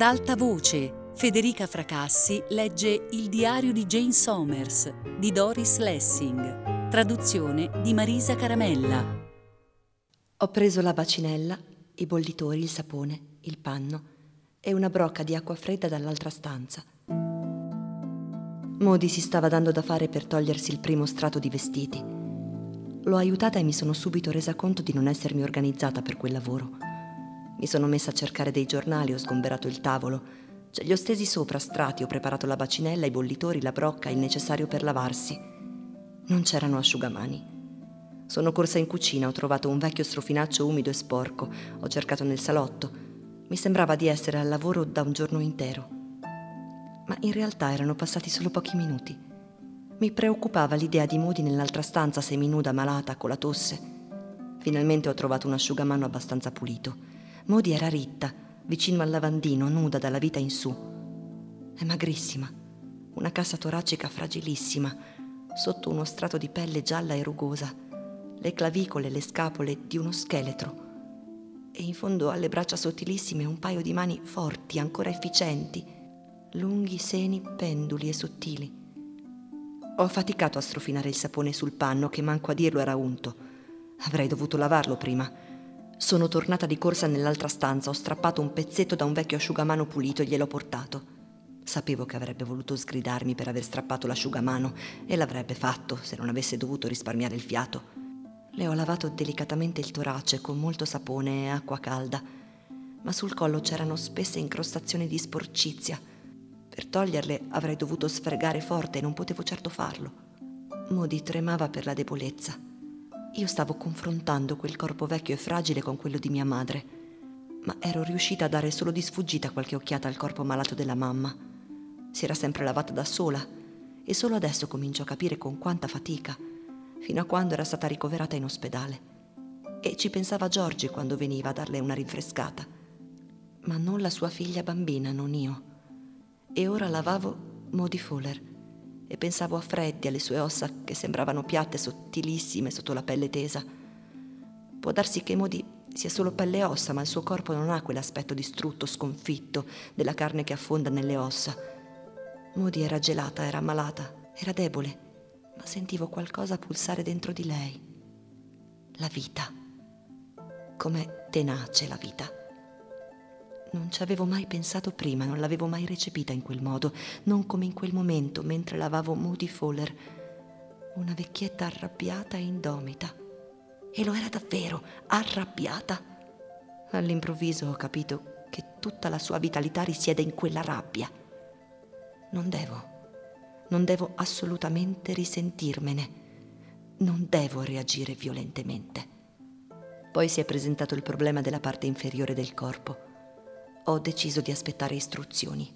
Ad alta voce, Federica Fracassi legge Il diario di Jane Somers di Doris Lessing, traduzione di Marisa Caramella. Ho preso la bacinella, i bollitori, il sapone, il panno e una brocca di acqua fredda dall'altra stanza. Modi si stava dando da fare per togliersi il primo strato di vestiti. L'ho aiutata e mi sono subito resa conto di non essermi organizzata per quel lavoro. Mi sono messa a cercare dei giornali, ho sgomberato il tavolo. Ce li ho stesi sopra strati, ho preparato la bacinella, i bollitori, la brocca, il necessario per lavarsi. Non c'erano asciugamani. Sono corsa in cucina, ho trovato un vecchio strofinaccio umido e sporco, ho cercato nel salotto. Mi sembrava di essere al lavoro da un giorno intero. Ma in realtà erano passati solo pochi minuti. Mi preoccupava l'idea di Moody nell'altra stanza seminuda, malata, con la tosse. Finalmente ho trovato un asciugamano abbastanza pulito. Modi era ritta, vicino al lavandino, nuda dalla vita in su. È magrissima, una cassa toracica fragilissima, sotto uno strato di pelle gialla e rugosa, le clavicole le scapole di uno scheletro e in fondo alle braccia sottilissime un paio di mani forti, ancora efficienti, lunghi seni penduli e sottili. Ho faticato a strofinare il sapone sul panno che manco a dirlo era unto. Avrei dovuto lavarlo prima sono tornata di corsa nell'altra stanza, ho strappato un pezzetto da un vecchio asciugamano pulito e gliel'ho portato. Sapevo che avrebbe voluto sgridarmi per aver strappato l'asciugamano e l'avrebbe fatto se non avesse dovuto risparmiare il fiato. Le ho lavato delicatamente il torace con molto sapone e acqua calda, ma sul collo c'erano spesse incrostazioni di sporcizia. Per toglierle avrei dovuto sfregare forte e non potevo certo farlo. Modi tremava per la debolezza. Io stavo confrontando quel corpo vecchio e fragile con quello di mia madre, ma ero riuscita a dare solo di sfuggita qualche occhiata al corpo malato della mamma. Si era sempre lavata da sola e solo adesso comincio a capire con quanta fatica, fino a quando era stata ricoverata in ospedale. E ci pensava Giorgi quando veniva a darle una rinfrescata, ma non la sua figlia bambina, non io. E ora lavavo Modi Fuller e pensavo a Freddy, alle sue ossa che sembravano piatte sottilissime sotto la pelle tesa. Può darsi che Modi sia solo pelle e ossa, ma il suo corpo non ha quell'aspetto distrutto, sconfitto, della carne che affonda nelle ossa. Modi era gelata, era malata, era debole, ma sentivo qualcosa pulsare dentro di lei. La vita. Com'è tenace la vita. Non ci avevo mai pensato prima, non l'avevo mai recepita in quel modo, non come in quel momento mentre lavavo Moody Fuller. Una vecchietta arrabbiata e indomita. E lo era davvero, arrabbiata. All'improvviso ho capito che tutta la sua vitalità risiede in quella rabbia. Non devo, non devo assolutamente risentirmene. Non devo reagire violentemente. Poi si è presentato il problema della parte inferiore del corpo ho deciso di aspettare istruzioni.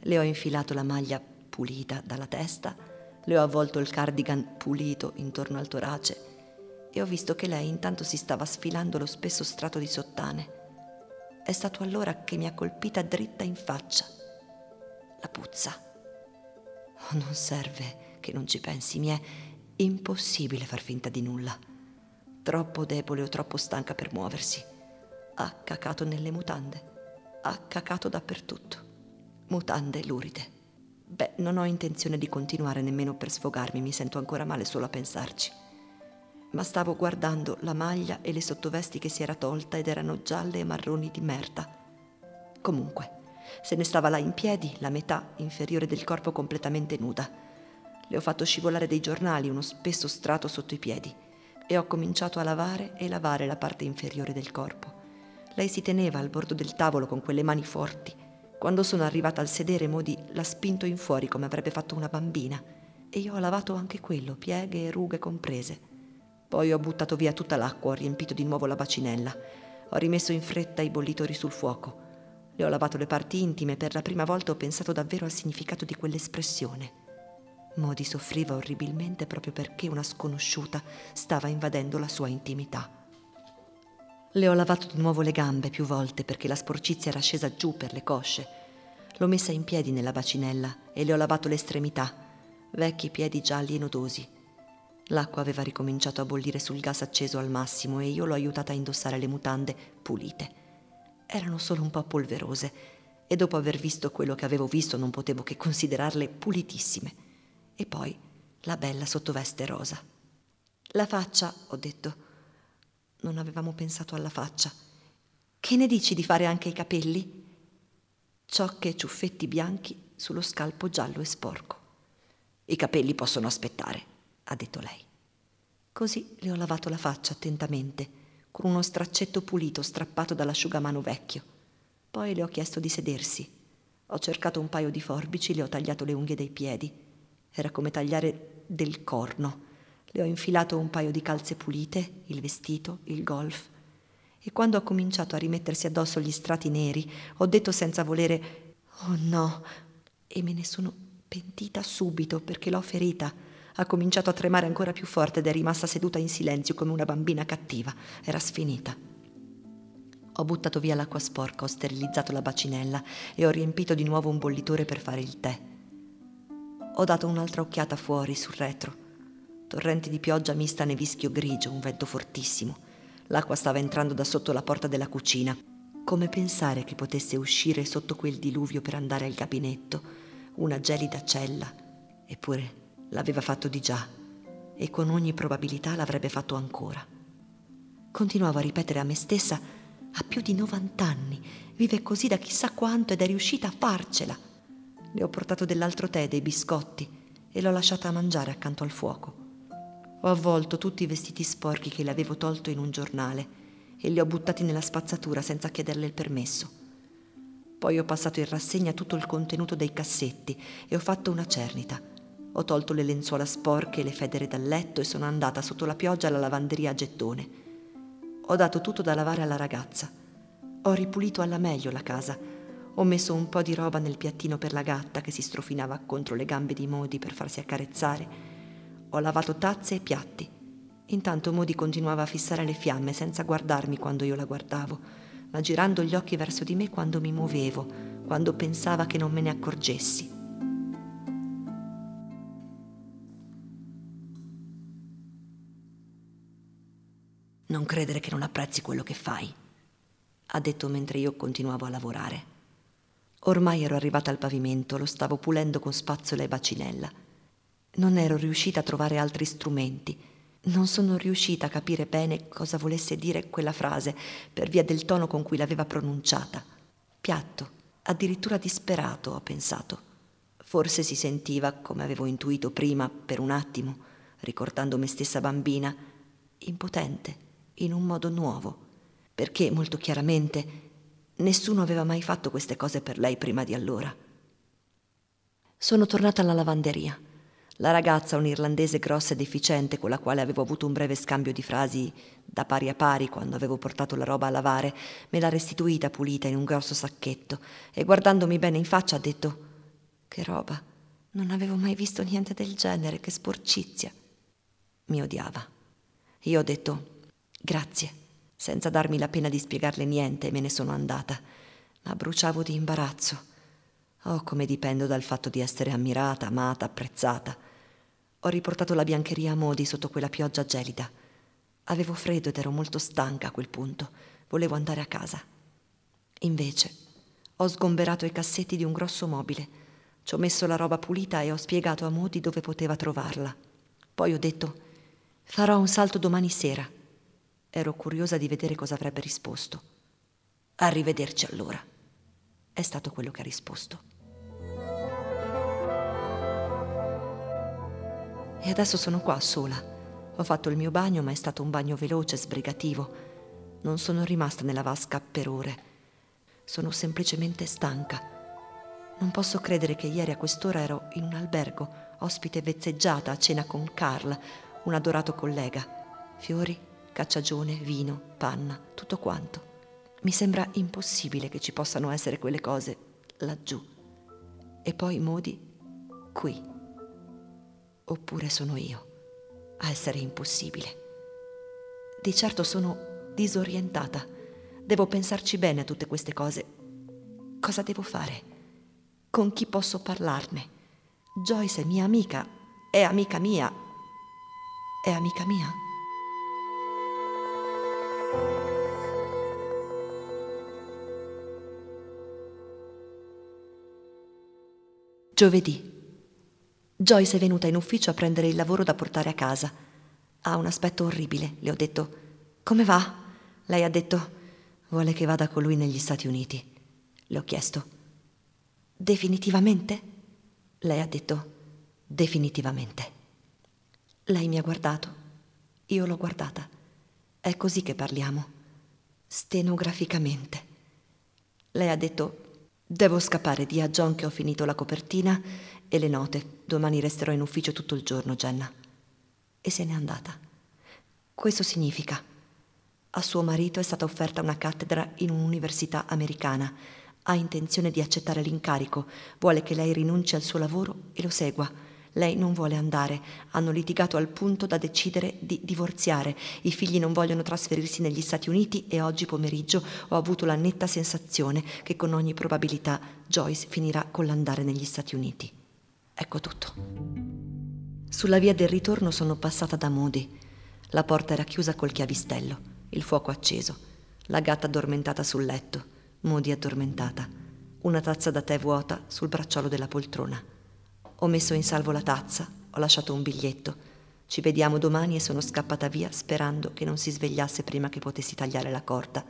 Le ho infilato la maglia pulita dalla testa, le ho avvolto il cardigan pulito intorno al torace e ho visto che lei intanto si stava sfilando lo spesso strato di sottane. È stato allora che mi ha colpita dritta in faccia. La puzza. Oh, non serve che non ci pensi, mi è impossibile far finta di nulla. Troppo debole o troppo stanca per muoversi. Ha cacato nelle mutande ha cacato dappertutto. Mutande luride. Beh, non ho intenzione di continuare nemmeno per sfogarmi, mi sento ancora male solo a pensarci. Ma stavo guardando la maglia e le sottovesti che si era tolta ed erano gialle e marroni di merda. Comunque, se ne stava là in piedi, la metà inferiore del corpo completamente nuda. Le ho fatto scivolare dei giornali, uno spesso strato sotto i piedi, e ho cominciato a lavare e lavare la parte inferiore del corpo. Lei si teneva al bordo del tavolo con quelle mani forti. Quando sono arrivata al sedere, Modi l'ha spinto in fuori come avrebbe fatto una bambina. E io ho lavato anche quello, pieghe e rughe comprese. Poi ho buttato via tutta l'acqua, ho riempito di nuovo la bacinella. Ho rimesso in fretta i bollitori sul fuoco. Le ho lavato le parti intime e per la prima volta ho pensato davvero al significato di quell'espressione. Modi soffriva orribilmente proprio perché una sconosciuta stava invadendo la sua intimità. Le ho lavato di nuovo le gambe più volte perché la sporcizia era scesa giù per le cosce. L'ho messa in piedi nella bacinella e le ho lavato le estremità, vecchi piedi gialli e nodosi. L'acqua aveva ricominciato a bollire sul gas acceso al massimo e io l'ho aiutata a indossare le mutande pulite. Erano solo un po' polverose e dopo aver visto quello che avevo visto non potevo che considerarle pulitissime. E poi la bella sottoveste rosa. La faccia, ho detto. Non avevamo pensato alla faccia. Che ne dici di fare anche i capelli? Ciocche ciuffetti bianchi sullo scalpo giallo e sporco. I capelli possono aspettare, ha detto lei. Così le ho lavato la faccia attentamente, con uno straccetto pulito strappato dall'asciugamano vecchio. Poi le ho chiesto di sedersi. Ho cercato un paio di forbici, le ho tagliato le unghie dei piedi. Era come tagliare del corno. Le ho infilato un paio di calze pulite, il vestito, il golf. E quando ha cominciato a rimettersi addosso gli strati neri, ho detto senza volere Oh no, e me ne sono pentita subito perché l'ho ferita. Ha cominciato a tremare ancora più forte ed è rimasta seduta in silenzio come una bambina cattiva. Era sfinita. Ho buttato via l'acqua sporca, ho sterilizzato la bacinella e ho riempito di nuovo un bollitore per fare il tè. Ho dato un'altra occhiata fuori, sul retro. Torrenti di pioggia mista a nevischio grigio, un vento fortissimo. L'acqua stava entrando da sotto la porta della cucina. Come pensare che potesse uscire sotto quel diluvio per andare al gabinetto? Una gelida cella. Eppure l'aveva fatto di già e con ogni probabilità l'avrebbe fatto ancora. Continuavo a ripetere a me stessa, ha più di 90 anni, vive così da chissà quanto ed è riuscita a farcela. Le ho portato dell'altro tè, dei biscotti e l'ho lasciata mangiare accanto al fuoco. Ho avvolto tutti i vestiti sporchi che le avevo tolto in un giornale e li ho buttati nella spazzatura senza chiederle il permesso. Poi ho passato in rassegna tutto il contenuto dei cassetti e ho fatto una cernita. Ho tolto le lenzuola sporche e le federe dal letto e sono andata sotto la pioggia alla lavanderia a gettone. Ho dato tutto da lavare alla ragazza. Ho ripulito alla meglio la casa. Ho messo un po' di roba nel piattino per la gatta che si strofinava contro le gambe di Modi per farsi accarezzare. Ho lavato tazze e piatti Intanto Modi continuava a fissare le fiamme senza guardarmi quando io la guardavo, ma girando gli occhi verso di me quando mi muovevo, quando pensava che non me ne accorgessi. Non credere che non apprezzi quello che fai, ha detto mentre io continuavo a lavorare. Ormai ero arrivata al pavimento, lo stavo pulendo con spazzola e bacinella. Non ero riuscita a trovare altri strumenti non sono riuscita a capire bene cosa volesse dire quella frase per via del tono con cui l'aveva pronunciata. Piatto, addirittura disperato, ho pensato. Forse si sentiva, come avevo intuito prima, per un attimo, ricordando me stessa bambina, impotente, in un modo nuovo, perché molto chiaramente nessuno aveva mai fatto queste cose per lei prima di allora. Sono tornata alla lavanderia. La ragazza, un'irlandese grossa ed efficiente, con la quale avevo avuto un breve scambio di frasi da pari a pari quando avevo portato la roba a lavare, me l'ha restituita pulita in un grosso sacchetto e guardandomi bene in faccia ha detto Che roba, non avevo mai visto niente del genere, che sporcizia. Mi odiava. Io ho detto Grazie, senza darmi la pena di spiegarle niente e me ne sono andata, ma bruciavo di imbarazzo. Oh, come dipendo dal fatto di essere ammirata, amata, apprezzata. Ho riportato la biancheria a modi sotto quella pioggia gelida. Avevo freddo ed ero molto stanca a quel punto. Volevo andare a casa. Invece, ho sgomberato i cassetti di un grosso mobile. Ci ho messo la roba pulita e ho spiegato a Modi dove poteva trovarla. Poi ho detto, farò un salto domani sera. Ero curiosa di vedere cosa avrebbe risposto. Arrivederci allora. È stato quello che ha risposto. E adesso sono qua sola. Ho fatto il mio bagno, ma è stato un bagno veloce, sbrigativo. Non sono rimasta nella vasca per ore. Sono semplicemente stanca. Non posso credere che ieri a quest'ora ero in un albergo, ospite vezzeggiata a cena con Carl, un adorato collega. Fiori, cacciagione, vino, panna, tutto quanto. Mi sembra impossibile che ci possano essere quelle cose laggiù. E poi Modi qui. Oppure sono io a essere impossibile? Di certo sono disorientata. Devo pensarci bene a tutte queste cose. Cosa devo fare? Con chi posso parlarne? Joyce è mia amica, è amica mia, è amica mia. Giovedì. Joyce è venuta in ufficio a prendere il lavoro da portare a casa. Ha un aspetto orribile. Le ho detto, come va? Lei ha detto, vuole che vada con lui negli Stati Uniti. Le ho chiesto, definitivamente? Lei ha detto, definitivamente. Lei mi ha guardato, io l'ho guardata. È così che parliamo, stenograficamente. Lei ha detto, devo scappare, di a John che ho finito la copertina e le note. Domani resterò in ufficio tutto il giorno, Jenna. E se n'è andata. Questo significa, a suo marito è stata offerta una cattedra in un'università americana. Ha intenzione di accettare l'incarico, vuole che lei rinunci al suo lavoro e lo segua. Lei non vuole andare. Hanno litigato al punto da decidere di divorziare. I figli non vogliono trasferirsi negli Stati Uniti e oggi pomeriggio ho avuto la netta sensazione che con ogni probabilità Joyce finirà con l'andare negli Stati Uniti. Ecco tutto. Sulla via del ritorno sono passata da Moody. La porta era chiusa col chiavistello, il fuoco acceso, la gatta addormentata sul letto, Moody addormentata, una tazza da tè vuota sul bracciolo della poltrona. Ho messo in salvo la tazza, ho lasciato un biglietto. Ci vediamo domani e sono scappata via sperando che non si svegliasse prima che potessi tagliare la corda.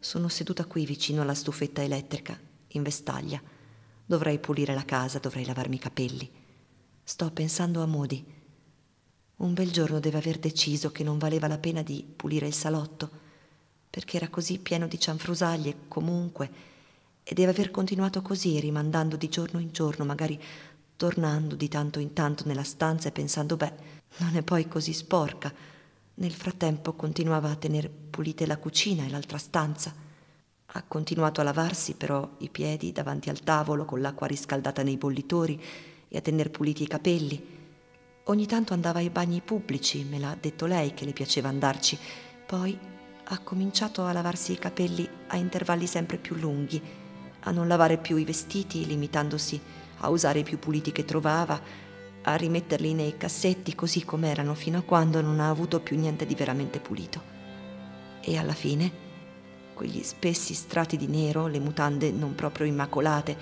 Sono seduta qui vicino alla stufetta elettrica, in vestaglia. Dovrei pulire la casa, dovrei lavarmi i capelli. Sto pensando a Modi. Un bel giorno deve aver deciso che non valeva la pena di pulire il salotto, perché era così pieno di cianfrusaglie comunque e deve aver continuato così, rimandando di giorno in giorno, magari tornando di tanto in tanto nella stanza e pensando, beh, non è poi così sporca. Nel frattempo continuava a tenere pulite la cucina e l'altra stanza. Ha continuato a lavarsi però i piedi davanti al tavolo con l'acqua riscaldata nei bollitori e a tener puliti i capelli. Ogni tanto andava ai bagni pubblici, me l'ha detto lei che le piaceva andarci. Poi ha cominciato a lavarsi i capelli a intervalli sempre più lunghi a non lavare più i vestiti, limitandosi a usare i più puliti che trovava, a rimetterli nei cassetti così com'erano fino a quando non ha avuto più niente di veramente pulito. E alla fine, quegli spessi strati di nero, le mutande non proprio immacolate,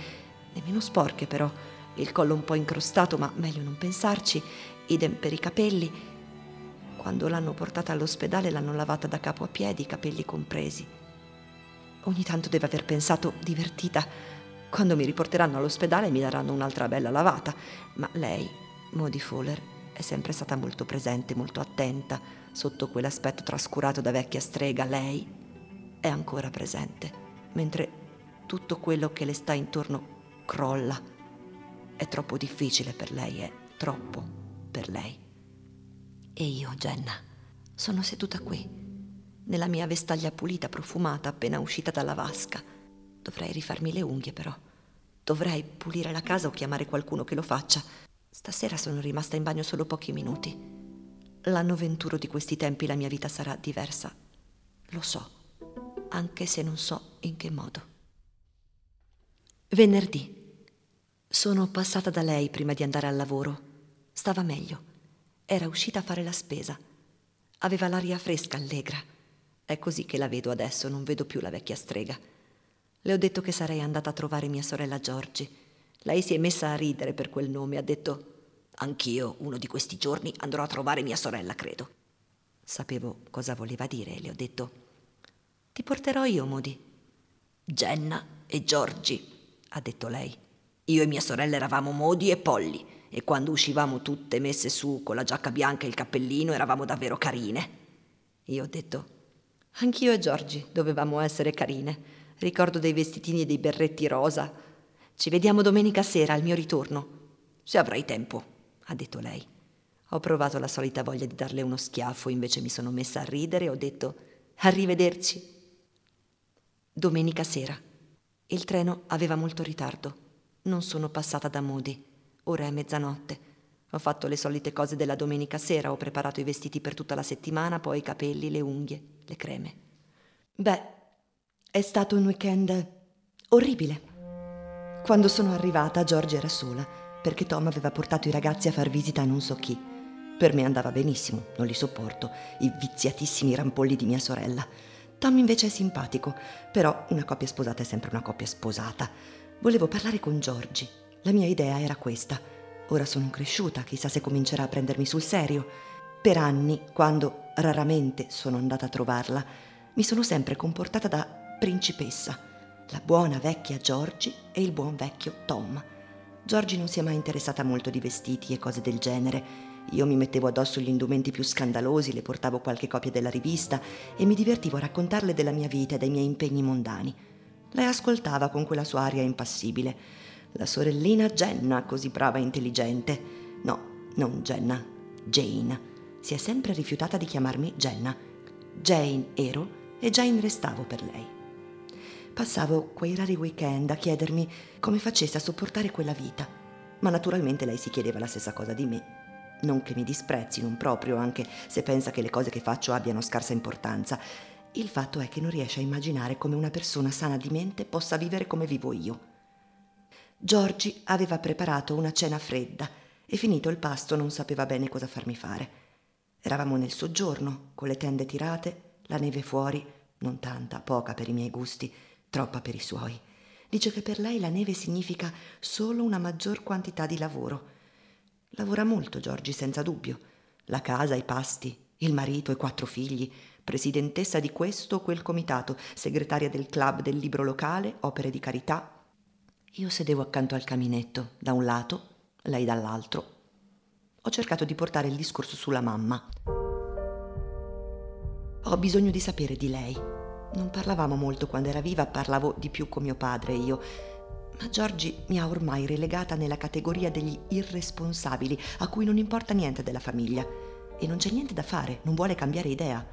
nemmeno sporche però, il collo un po' incrostato, ma meglio non pensarci, idem per i capelli. Quando l'hanno portata all'ospedale l'hanno lavata da capo a piedi, i capelli compresi. Ogni tanto deve aver pensato divertita. Quando mi riporteranno all'ospedale mi daranno un'altra bella lavata. Ma lei, Modi Fuller, è sempre stata molto presente, molto attenta, sotto quell'aspetto trascurato da vecchia strega. Lei è ancora presente, mentre tutto quello che le sta intorno crolla. È troppo difficile per lei, è troppo per lei. E io, Jenna, sono seduta qui nella mia vestaglia pulita, profumata, appena uscita dalla vasca. Dovrei rifarmi le unghie, però. Dovrei pulire la casa o chiamare qualcuno che lo faccia. Stasera sono rimasta in bagno solo pochi minuti. L'anno venturo di questi tempi la mia vita sarà diversa. Lo so, anche se non so in che modo. Venerdì. Sono passata da lei prima di andare al lavoro. Stava meglio. Era uscita a fare la spesa. Aveva l'aria fresca, allegra. È così che la vedo adesso, non vedo più la vecchia strega. Le ho detto che sarei andata a trovare mia sorella Giorgi. Lei si è messa a ridere per quel nome, ha detto Anch'io, uno di questi giorni, andrò a trovare mia sorella, credo. Sapevo cosa voleva dire e le ho detto Ti porterò io, Modi. Jenna e Giorgi, ha detto lei. Io e mia sorella eravamo Modi e Polly e quando uscivamo tutte messe su con la giacca bianca e il cappellino eravamo davvero carine. Io ho detto Anch'io e Giorgi dovevamo essere carine. Ricordo dei vestitini e dei berretti rosa. Ci vediamo domenica sera al mio ritorno. Se avrai tempo, ha detto lei. Ho provato la solita voglia di darle uno schiaffo, invece mi sono messa a ridere e ho detto arrivederci. Domenica sera. Il treno aveva molto ritardo. Non sono passata da Moody. Ora è mezzanotte. Ho fatto le solite cose della domenica sera, ho preparato i vestiti per tutta la settimana, poi i capelli, le unghie, le creme. Beh, è stato un weekend orribile. Quando sono arrivata, Giorgia era sola, perché Tom aveva portato i ragazzi a far visita a non so chi. Per me andava benissimo, non li sopporto, i viziatissimi rampolli di mia sorella. Tom invece è simpatico, però una coppia sposata è sempre una coppia sposata. Volevo parlare con Giorgi, La mia idea era questa. Ora sono cresciuta, chissà se comincerà a prendermi sul serio. Per anni, quando raramente sono andata a trovarla, mi sono sempre comportata da principessa, la buona vecchia Giorgi e il buon vecchio Tom. Giorgi non si è mai interessata molto di vestiti e cose del genere. Io mi mettevo addosso gli indumenti più scandalosi, le portavo qualche copia della rivista e mi divertivo a raccontarle della mia vita e dei miei impegni mondani. Lei ascoltava con quella sua aria impassibile. La sorellina Jenna, così brava e intelligente. No, non Jenna, Jane. Si è sempre rifiutata di chiamarmi Jenna. Jane ero e Jane restavo per lei. Passavo quei rari weekend a chiedermi come facesse a sopportare quella vita, ma naturalmente lei si chiedeva la stessa cosa di me. Non che mi disprezzi, non proprio, anche se pensa che le cose che faccio abbiano scarsa importanza. Il fatto è che non riesce a immaginare come una persona sana di mente possa vivere come vivo io. Giorgi aveva preparato una cena fredda e finito il pasto non sapeva bene cosa farmi fare. Eravamo nel soggiorno, con le tende tirate, la neve fuori, non tanta, poca per i miei gusti, troppa per i suoi. Dice che per lei la neve significa solo una maggior quantità di lavoro. Lavora molto Giorgi, senza dubbio. La casa, i pasti, il marito e quattro figli, presidentessa di questo o quel comitato, segretaria del club del libro locale, opere di carità. Io sedevo accanto al caminetto, da un lato, lei dall'altro. Ho cercato di portare il discorso sulla mamma. Ho bisogno di sapere di lei, non parlavamo molto quando era viva, parlavo di più con mio padre e io. Ma Giorgi mi ha ormai relegata nella categoria degli irresponsabili a cui non importa niente della famiglia. E non c'è niente da fare, non vuole cambiare idea.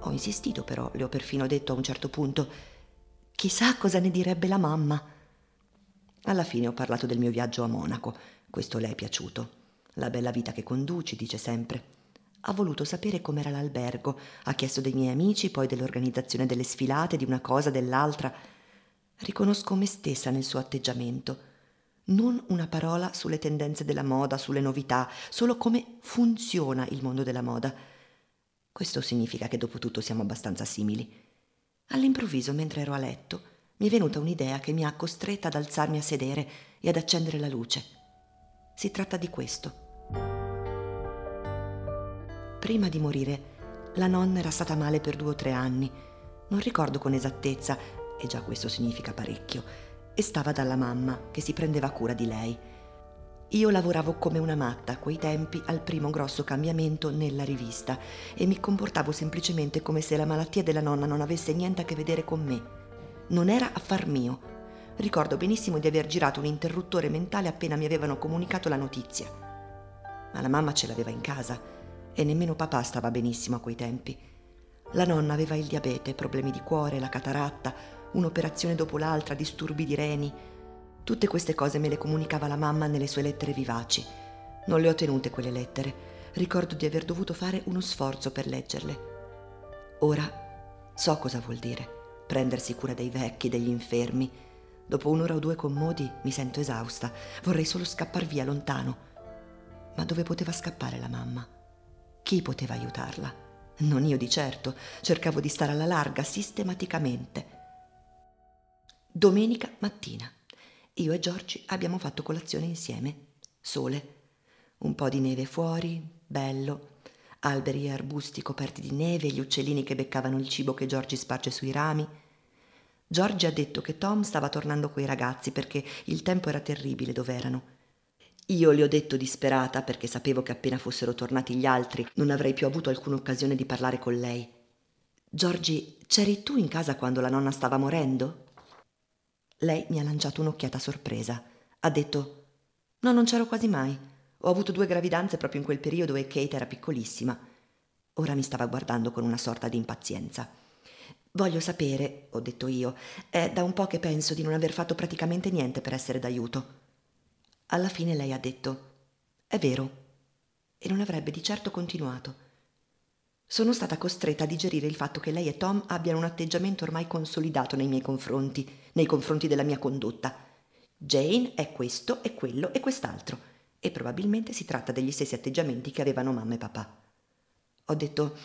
Ho insistito però, le ho perfino detto a un certo punto, chissà cosa ne direbbe la mamma. Alla fine ho parlato del mio viaggio a Monaco, questo le è piaciuto. La bella vita che conduci, dice sempre ha voluto sapere com'era l'albergo, ha chiesto dei miei amici, poi dell'organizzazione delle sfilate, di una cosa, dell'altra. Riconosco me stessa nel suo atteggiamento. Non una parola sulle tendenze della moda, sulle novità, solo come funziona il mondo della moda. Questo significa che dopo tutto siamo abbastanza simili. All'improvviso, mentre ero a letto, mi è venuta un'idea che mi ha costretta ad alzarmi a sedere e ad accendere la luce. Si tratta di questo. Prima di morire, la nonna era stata male per due o tre anni. Non ricordo con esattezza, e già questo significa parecchio, e stava dalla mamma, che si prendeva cura di lei. Io lavoravo come una matta a quei tempi al primo grosso cambiamento nella rivista e mi comportavo semplicemente come se la malattia della nonna non avesse niente a che vedere con me. Non era affar mio. Ricordo benissimo di aver girato un interruttore mentale appena mi avevano comunicato la notizia. Ma la mamma ce l'aveva in casa e nemmeno papà stava benissimo a quei tempi. La nonna aveva il diabete, problemi di cuore, la cataratta, un'operazione dopo l'altra, disturbi di reni. Tutte queste cose me le comunicava la mamma nelle sue lettere vivaci. Non le ho tenute quelle lettere. Ricordo di aver dovuto fare uno sforzo per leggerle. Ora so cosa vuol dire prendersi cura dei vecchi, degli infermi. Dopo un'ora o due commodi mi sento esausta. Vorrei solo scappar via lontano. Ma dove poteva scappare la mamma? Chi poteva aiutarla? Non io di certo, cercavo di stare alla larga sistematicamente. Domenica mattina. Io e Giorgi abbiamo fatto colazione insieme. Sole. Un po' di neve fuori, bello. Alberi e arbusti coperti di neve, gli uccellini che beccavano il cibo che Giorgi sparge sui rami. Giorgi ha detto che Tom stava tornando coi ragazzi perché il tempo era terribile dove erano. Io le ho detto disperata perché sapevo che appena fossero tornati gli altri non avrei più avuto alcuna occasione di parlare con lei. Giorgi, c'eri tu in casa quando la nonna stava morendo? Lei mi ha lanciato un'occhiata sorpresa. Ha detto: No, non c'ero quasi mai. Ho avuto due gravidanze proprio in quel periodo e Kate era piccolissima. Ora mi stava guardando con una sorta di impazienza. Voglio sapere, ho detto io, è da un po' che penso di non aver fatto praticamente niente per essere d'aiuto. Alla fine lei ha detto È vero. E non avrebbe di certo continuato. Sono stata costretta a digerire il fatto che lei e Tom abbiano un atteggiamento ormai consolidato nei miei confronti, nei confronti della mia condotta. Jane è questo e quello e quest'altro, e probabilmente si tratta degli stessi atteggiamenti che avevano mamma e papà. Ho detto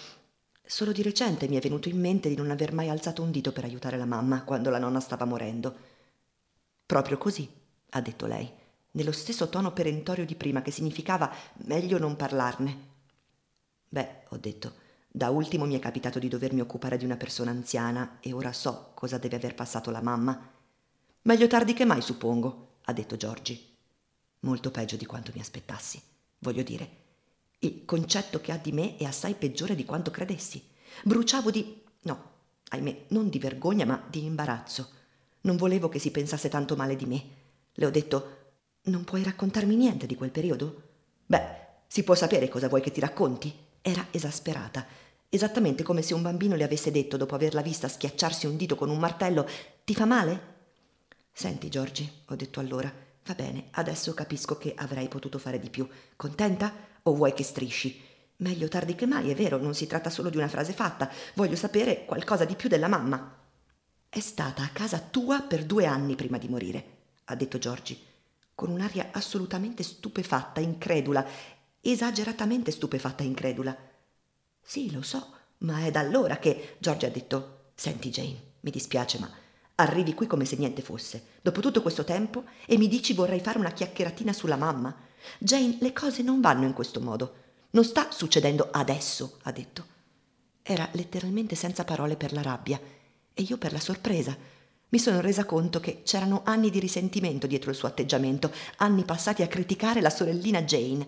Solo di recente mi è venuto in mente di non aver mai alzato un dito per aiutare la mamma quando la nonna stava morendo. Proprio così, ha detto lei. nello stesso tono perentorio di prima che significava meglio non parlarne. Beh, ho detto, da ultimo mi è capitato di dovermi occupare di una persona anziana e ora so cosa deve aver passato la mamma. Meglio tardi che mai, suppongo, ha detto Giorgi. Molto peggio di quanto mi aspettassi. Voglio dire, il concetto che ha di me è assai peggiore di quanto credessi. Bruciavo di... no, ahimè, non di vergogna, ma di imbarazzo. Non volevo che si pensasse tanto male di me. Le ho detto, non puoi raccontarmi niente di quel periodo? Beh, si può sapere cosa vuoi che ti racconti? Era esasperata, esattamente come se un bambino le avesse detto, dopo averla vista schiacciarsi un dito con un martello, ti fa male? Senti, Giorgi, ho detto allora, va bene, adesso capisco che avrei potuto fare di più. Contenta? O vuoi che strisci? Meglio tardi che mai, è vero, non si tratta solo di una frase fatta. Voglio sapere qualcosa di più della mamma. È stata a casa tua per due anni prima di morire, ha detto Giorgi, con un'aria assolutamente stupefatta, incredula, esageratamente stupefatta e incredula. Sì, lo so, ma è da allora che Giorgia ha detto: Senti, Jane, mi dispiace, ma arrivi qui come se niente fosse, dopo tutto questo tempo, e mi dici vorrei fare una chiacchieratina sulla mamma. Jane, le cose non vanno in questo modo. Non sta succedendo adesso, ha detto. Era letteralmente senza parole per la rabbia e io per la sorpresa. Mi sono resa conto che c'erano anni di risentimento dietro il suo atteggiamento, anni passati a criticare la sorellina Jane.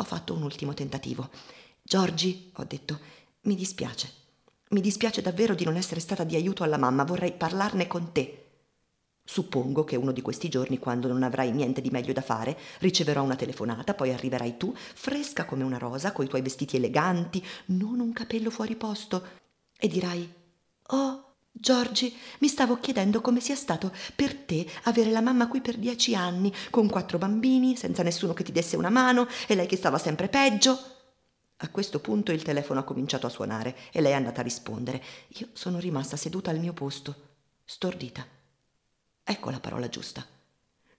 Ho fatto un ultimo tentativo. Giorgi, ho detto, mi dispiace. Mi dispiace davvero di non essere stata di aiuto alla mamma, vorrei parlarne con te. Suppongo che uno di questi giorni, quando non avrai niente di meglio da fare, riceverò una telefonata, poi arriverai tu, fresca come una rosa, coi tuoi vestiti eleganti, non un capello fuori posto, e dirai: Oh, Giorgi, mi stavo chiedendo come sia stato per te avere la mamma qui per dieci anni, con quattro bambini, senza nessuno che ti desse una mano, e lei che stava sempre peggio. A questo punto il telefono ha cominciato a suonare e lei è andata a rispondere. Io sono rimasta seduta al mio posto, stordita. Ecco la parola giusta.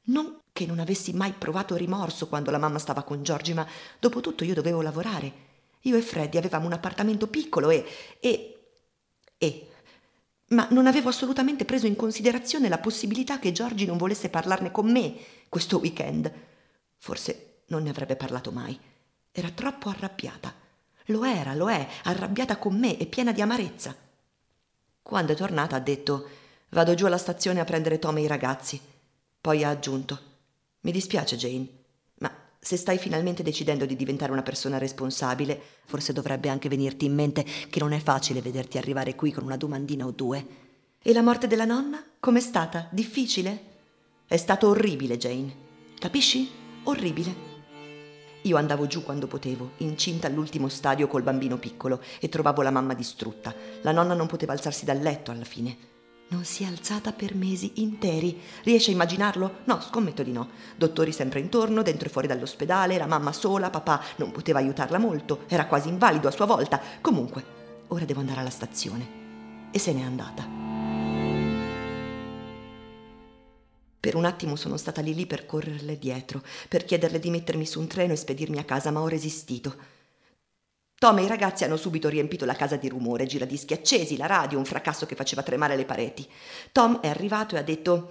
Non che non avessi mai provato rimorso quando la mamma stava con Giorgi, ma dopo tutto io dovevo lavorare. Io e Freddy avevamo un appartamento piccolo e. e. e ma non avevo assolutamente preso in considerazione la possibilità che Giorgi non volesse parlarne con me questo weekend. Forse non ne avrebbe parlato mai. Era troppo arrabbiata. Lo era, lo è, arrabbiata con me e piena di amarezza. Quando è tornata ha detto vado giù alla stazione a prendere Tom e i ragazzi. Poi ha aggiunto mi dispiace Jane, se stai finalmente decidendo di diventare una persona responsabile, forse dovrebbe anche venirti in mente che non è facile vederti arrivare qui con una domandina o due. E la morte della nonna? Com'è stata? Difficile? È stato orribile, Jane. Capisci? Orribile. Io andavo giù quando potevo, incinta all'ultimo stadio col bambino piccolo, e trovavo la mamma distrutta. La nonna non poteva alzarsi dal letto alla fine. Non si è alzata per mesi interi. Riesce a immaginarlo? No, scommetto di no. Dottori sempre intorno, dentro e fuori dall'ospedale, la mamma sola, papà non poteva aiutarla molto, era quasi invalido a sua volta. Comunque, ora devo andare alla stazione. E se n'è andata. Per un attimo sono stata lì lì per correrle dietro, per chiederle di mettermi su un treno e spedirmi a casa, ma ho resistito. Tom e i ragazzi hanno subito riempito la casa di rumore, giradischi accesi, la radio, un fracasso che faceva tremare le pareti. Tom è arrivato e ha detto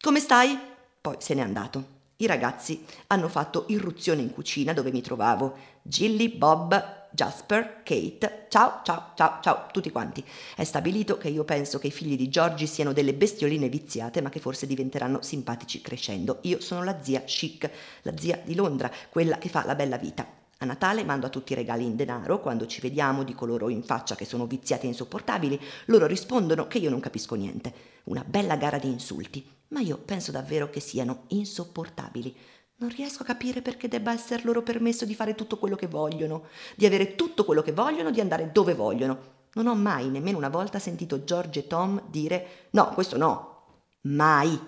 Come stai? Poi se n'è andato. I ragazzi hanno fatto irruzione in cucina dove mi trovavo. Gilly, Bob, Jasper, Kate, ciao, ciao, ciao, ciao, tutti quanti. È stabilito che io penso che i figli di Giorgi siano delle bestioline viziate, ma che forse diventeranno simpatici crescendo. Io sono la zia chic, la zia di Londra, quella che fa la bella vita. A Natale mando a tutti i regali in denaro, quando ci vediamo dico loro in faccia che sono viziati e insopportabili, loro rispondono che io non capisco niente. Una bella gara di insulti, ma io penso davvero che siano insopportabili. Non riesco a capire perché debba essere loro permesso di fare tutto quello che vogliono, di avere tutto quello che vogliono, di andare dove vogliono. Non ho mai, nemmeno una volta, sentito George e Tom dire no, questo no. Mai.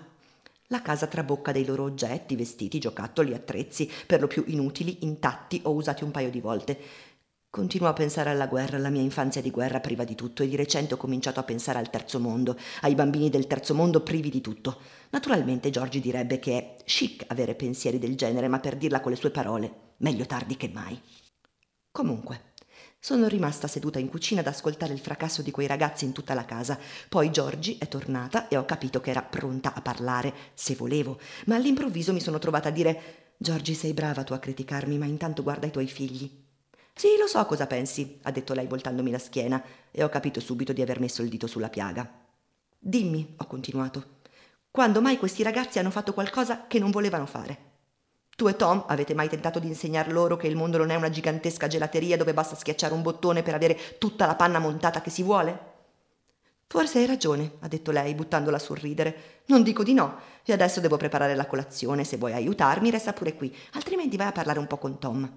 La casa trabocca dei loro oggetti, vestiti, giocattoli, attrezzi, per lo più inutili, intatti o usati un paio di volte. Continuo a pensare alla guerra, alla mia infanzia di guerra priva di tutto e di recente ho cominciato a pensare al terzo mondo, ai bambini del terzo mondo privi di tutto. Naturalmente Giorgi direbbe che è chic avere pensieri del genere, ma per dirla con le sue parole, meglio tardi che mai. Comunque, Sono rimasta seduta in cucina ad ascoltare il fracasso di quei ragazzi in tutta la casa. Poi Giorgi è tornata e ho capito che era pronta a parlare, se volevo, ma all'improvviso mi sono trovata a dire Giorgi sei brava tu a criticarmi, ma intanto guarda i tuoi figli. Sì, lo so cosa pensi, ha detto lei voltandomi la schiena, e ho capito subito di aver messo il dito sulla piaga. Dimmi, ho continuato, quando mai questi ragazzi hanno fatto qualcosa che non volevano fare? Tu e Tom avete mai tentato di insegnar loro che il mondo non è una gigantesca gelateria dove basta schiacciare un bottone per avere tutta la panna montata che si vuole? Forse hai ragione, ha detto lei, buttandola a sorridere. Non dico di no, e adesso devo preparare la colazione. Se vuoi aiutarmi, resta pure qui, altrimenti vai a parlare un po' con Tom.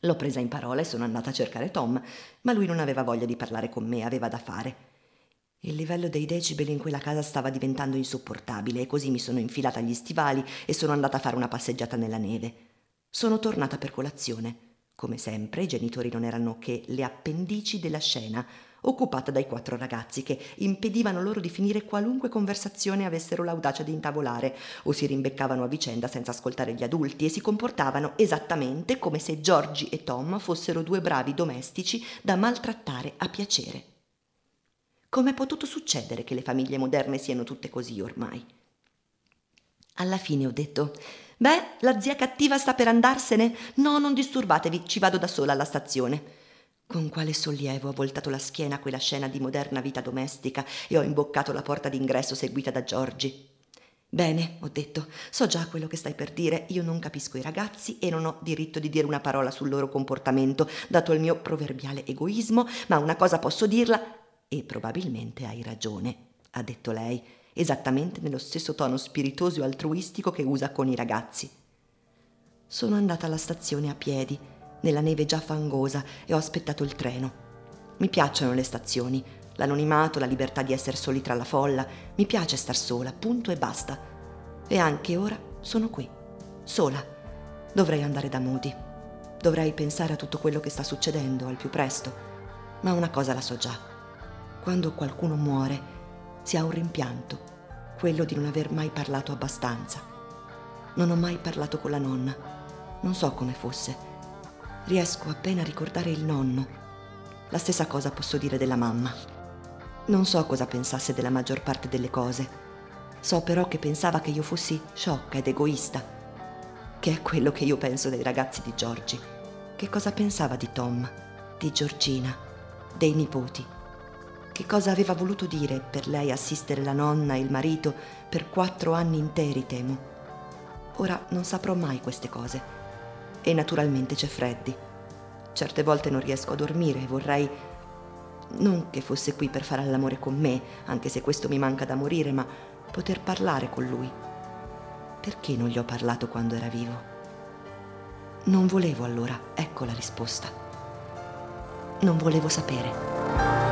L'ho presa in parola e sono andata a cercare Tom, ma lui non aveva voglia di parlare con me, aveva da fare. Il livello dei decibel in quella casa stava diventando insopportabile e così mi sono infilata gli stivali e sono andata a fare una passeggiata nella neve. Sono tornata per colazione. Come sempre, i genitori non erano che le appendici della scena, occupata dai quattro ragazzi che impedivano loro di finire qualunque conversazione avessero l'audacia di intavolare o si rimbeccavano a vicenda senza ascoltare gli adulti e si comportavano esattamente come se Giorgi e Tom fossero due bravi domestici da maltrattare a piacere. Com'è potuto succedere che le famiglie moderne siano tutte così ormai? Alla fine ho detto Beh, la zia cattiva sta per andarsene? No, non disturbatevi, ci vado da sola alla stazione. Con quale sollievo ho voltato la schiena a quella scena di moderna vita domestica e ho imboccato la porta d'ingresso seguita da Giorgi. Bene, ho detto, so già quello che stai per dire, io non capisco i ragazzi e non ho diritto di dire una parola sul loro comportamento, dato il mio proverbiale egoismo, ma una cosa posso dirla e probabilmente hai ragione, ha detto lei, esattamente nello stesso tono spiritoso e altruistico che usa con i ragazzi. Sono andata alla stazione a piedi nella neve già fangosa e ho aspettato il treno. Mi piacciono le stazioni, l'anonimato, la libertà di essere soli tra la folla, mi piace star sola, punto e basta. E anche ora sono qui, sola. Dovrei andare da Moody. Dovrei pensare a tutto quello che sta succedendo al più presto. Ma una cosa la so già. Quando qualcuno muore, si ha un rimpianto, quello di non aver mai parlato abbastanza. Non ho mai parlato con la nonna. Non so come fosse riesco appena a ricordare il nonno. La stessa cosa posso dire della mamma. Non so cosa pensasse della maggior parte delle cose. So però che pensava che io fossi sciocca ed egoista, che è quello che io penso dei ragazzi di Giorgi. Che cosa pensava di Tom, di Giorgina, dei nipoti? Che cosa aveva voluto dire per lei assistere la nonna e il marito per quattro anni interi, temo. Ora non saprò mai queste cose e naturalmente c'è Freddy. Certe volte non riesco a dormire e vorrei non che fosse qui per fare l'amore con me, anche se questo mi manca da morire, ma poter parlare con lui. Perché non gli ho parlato quando era vivo? Non volevo allora, ecco la risposta. Non volevo sapere.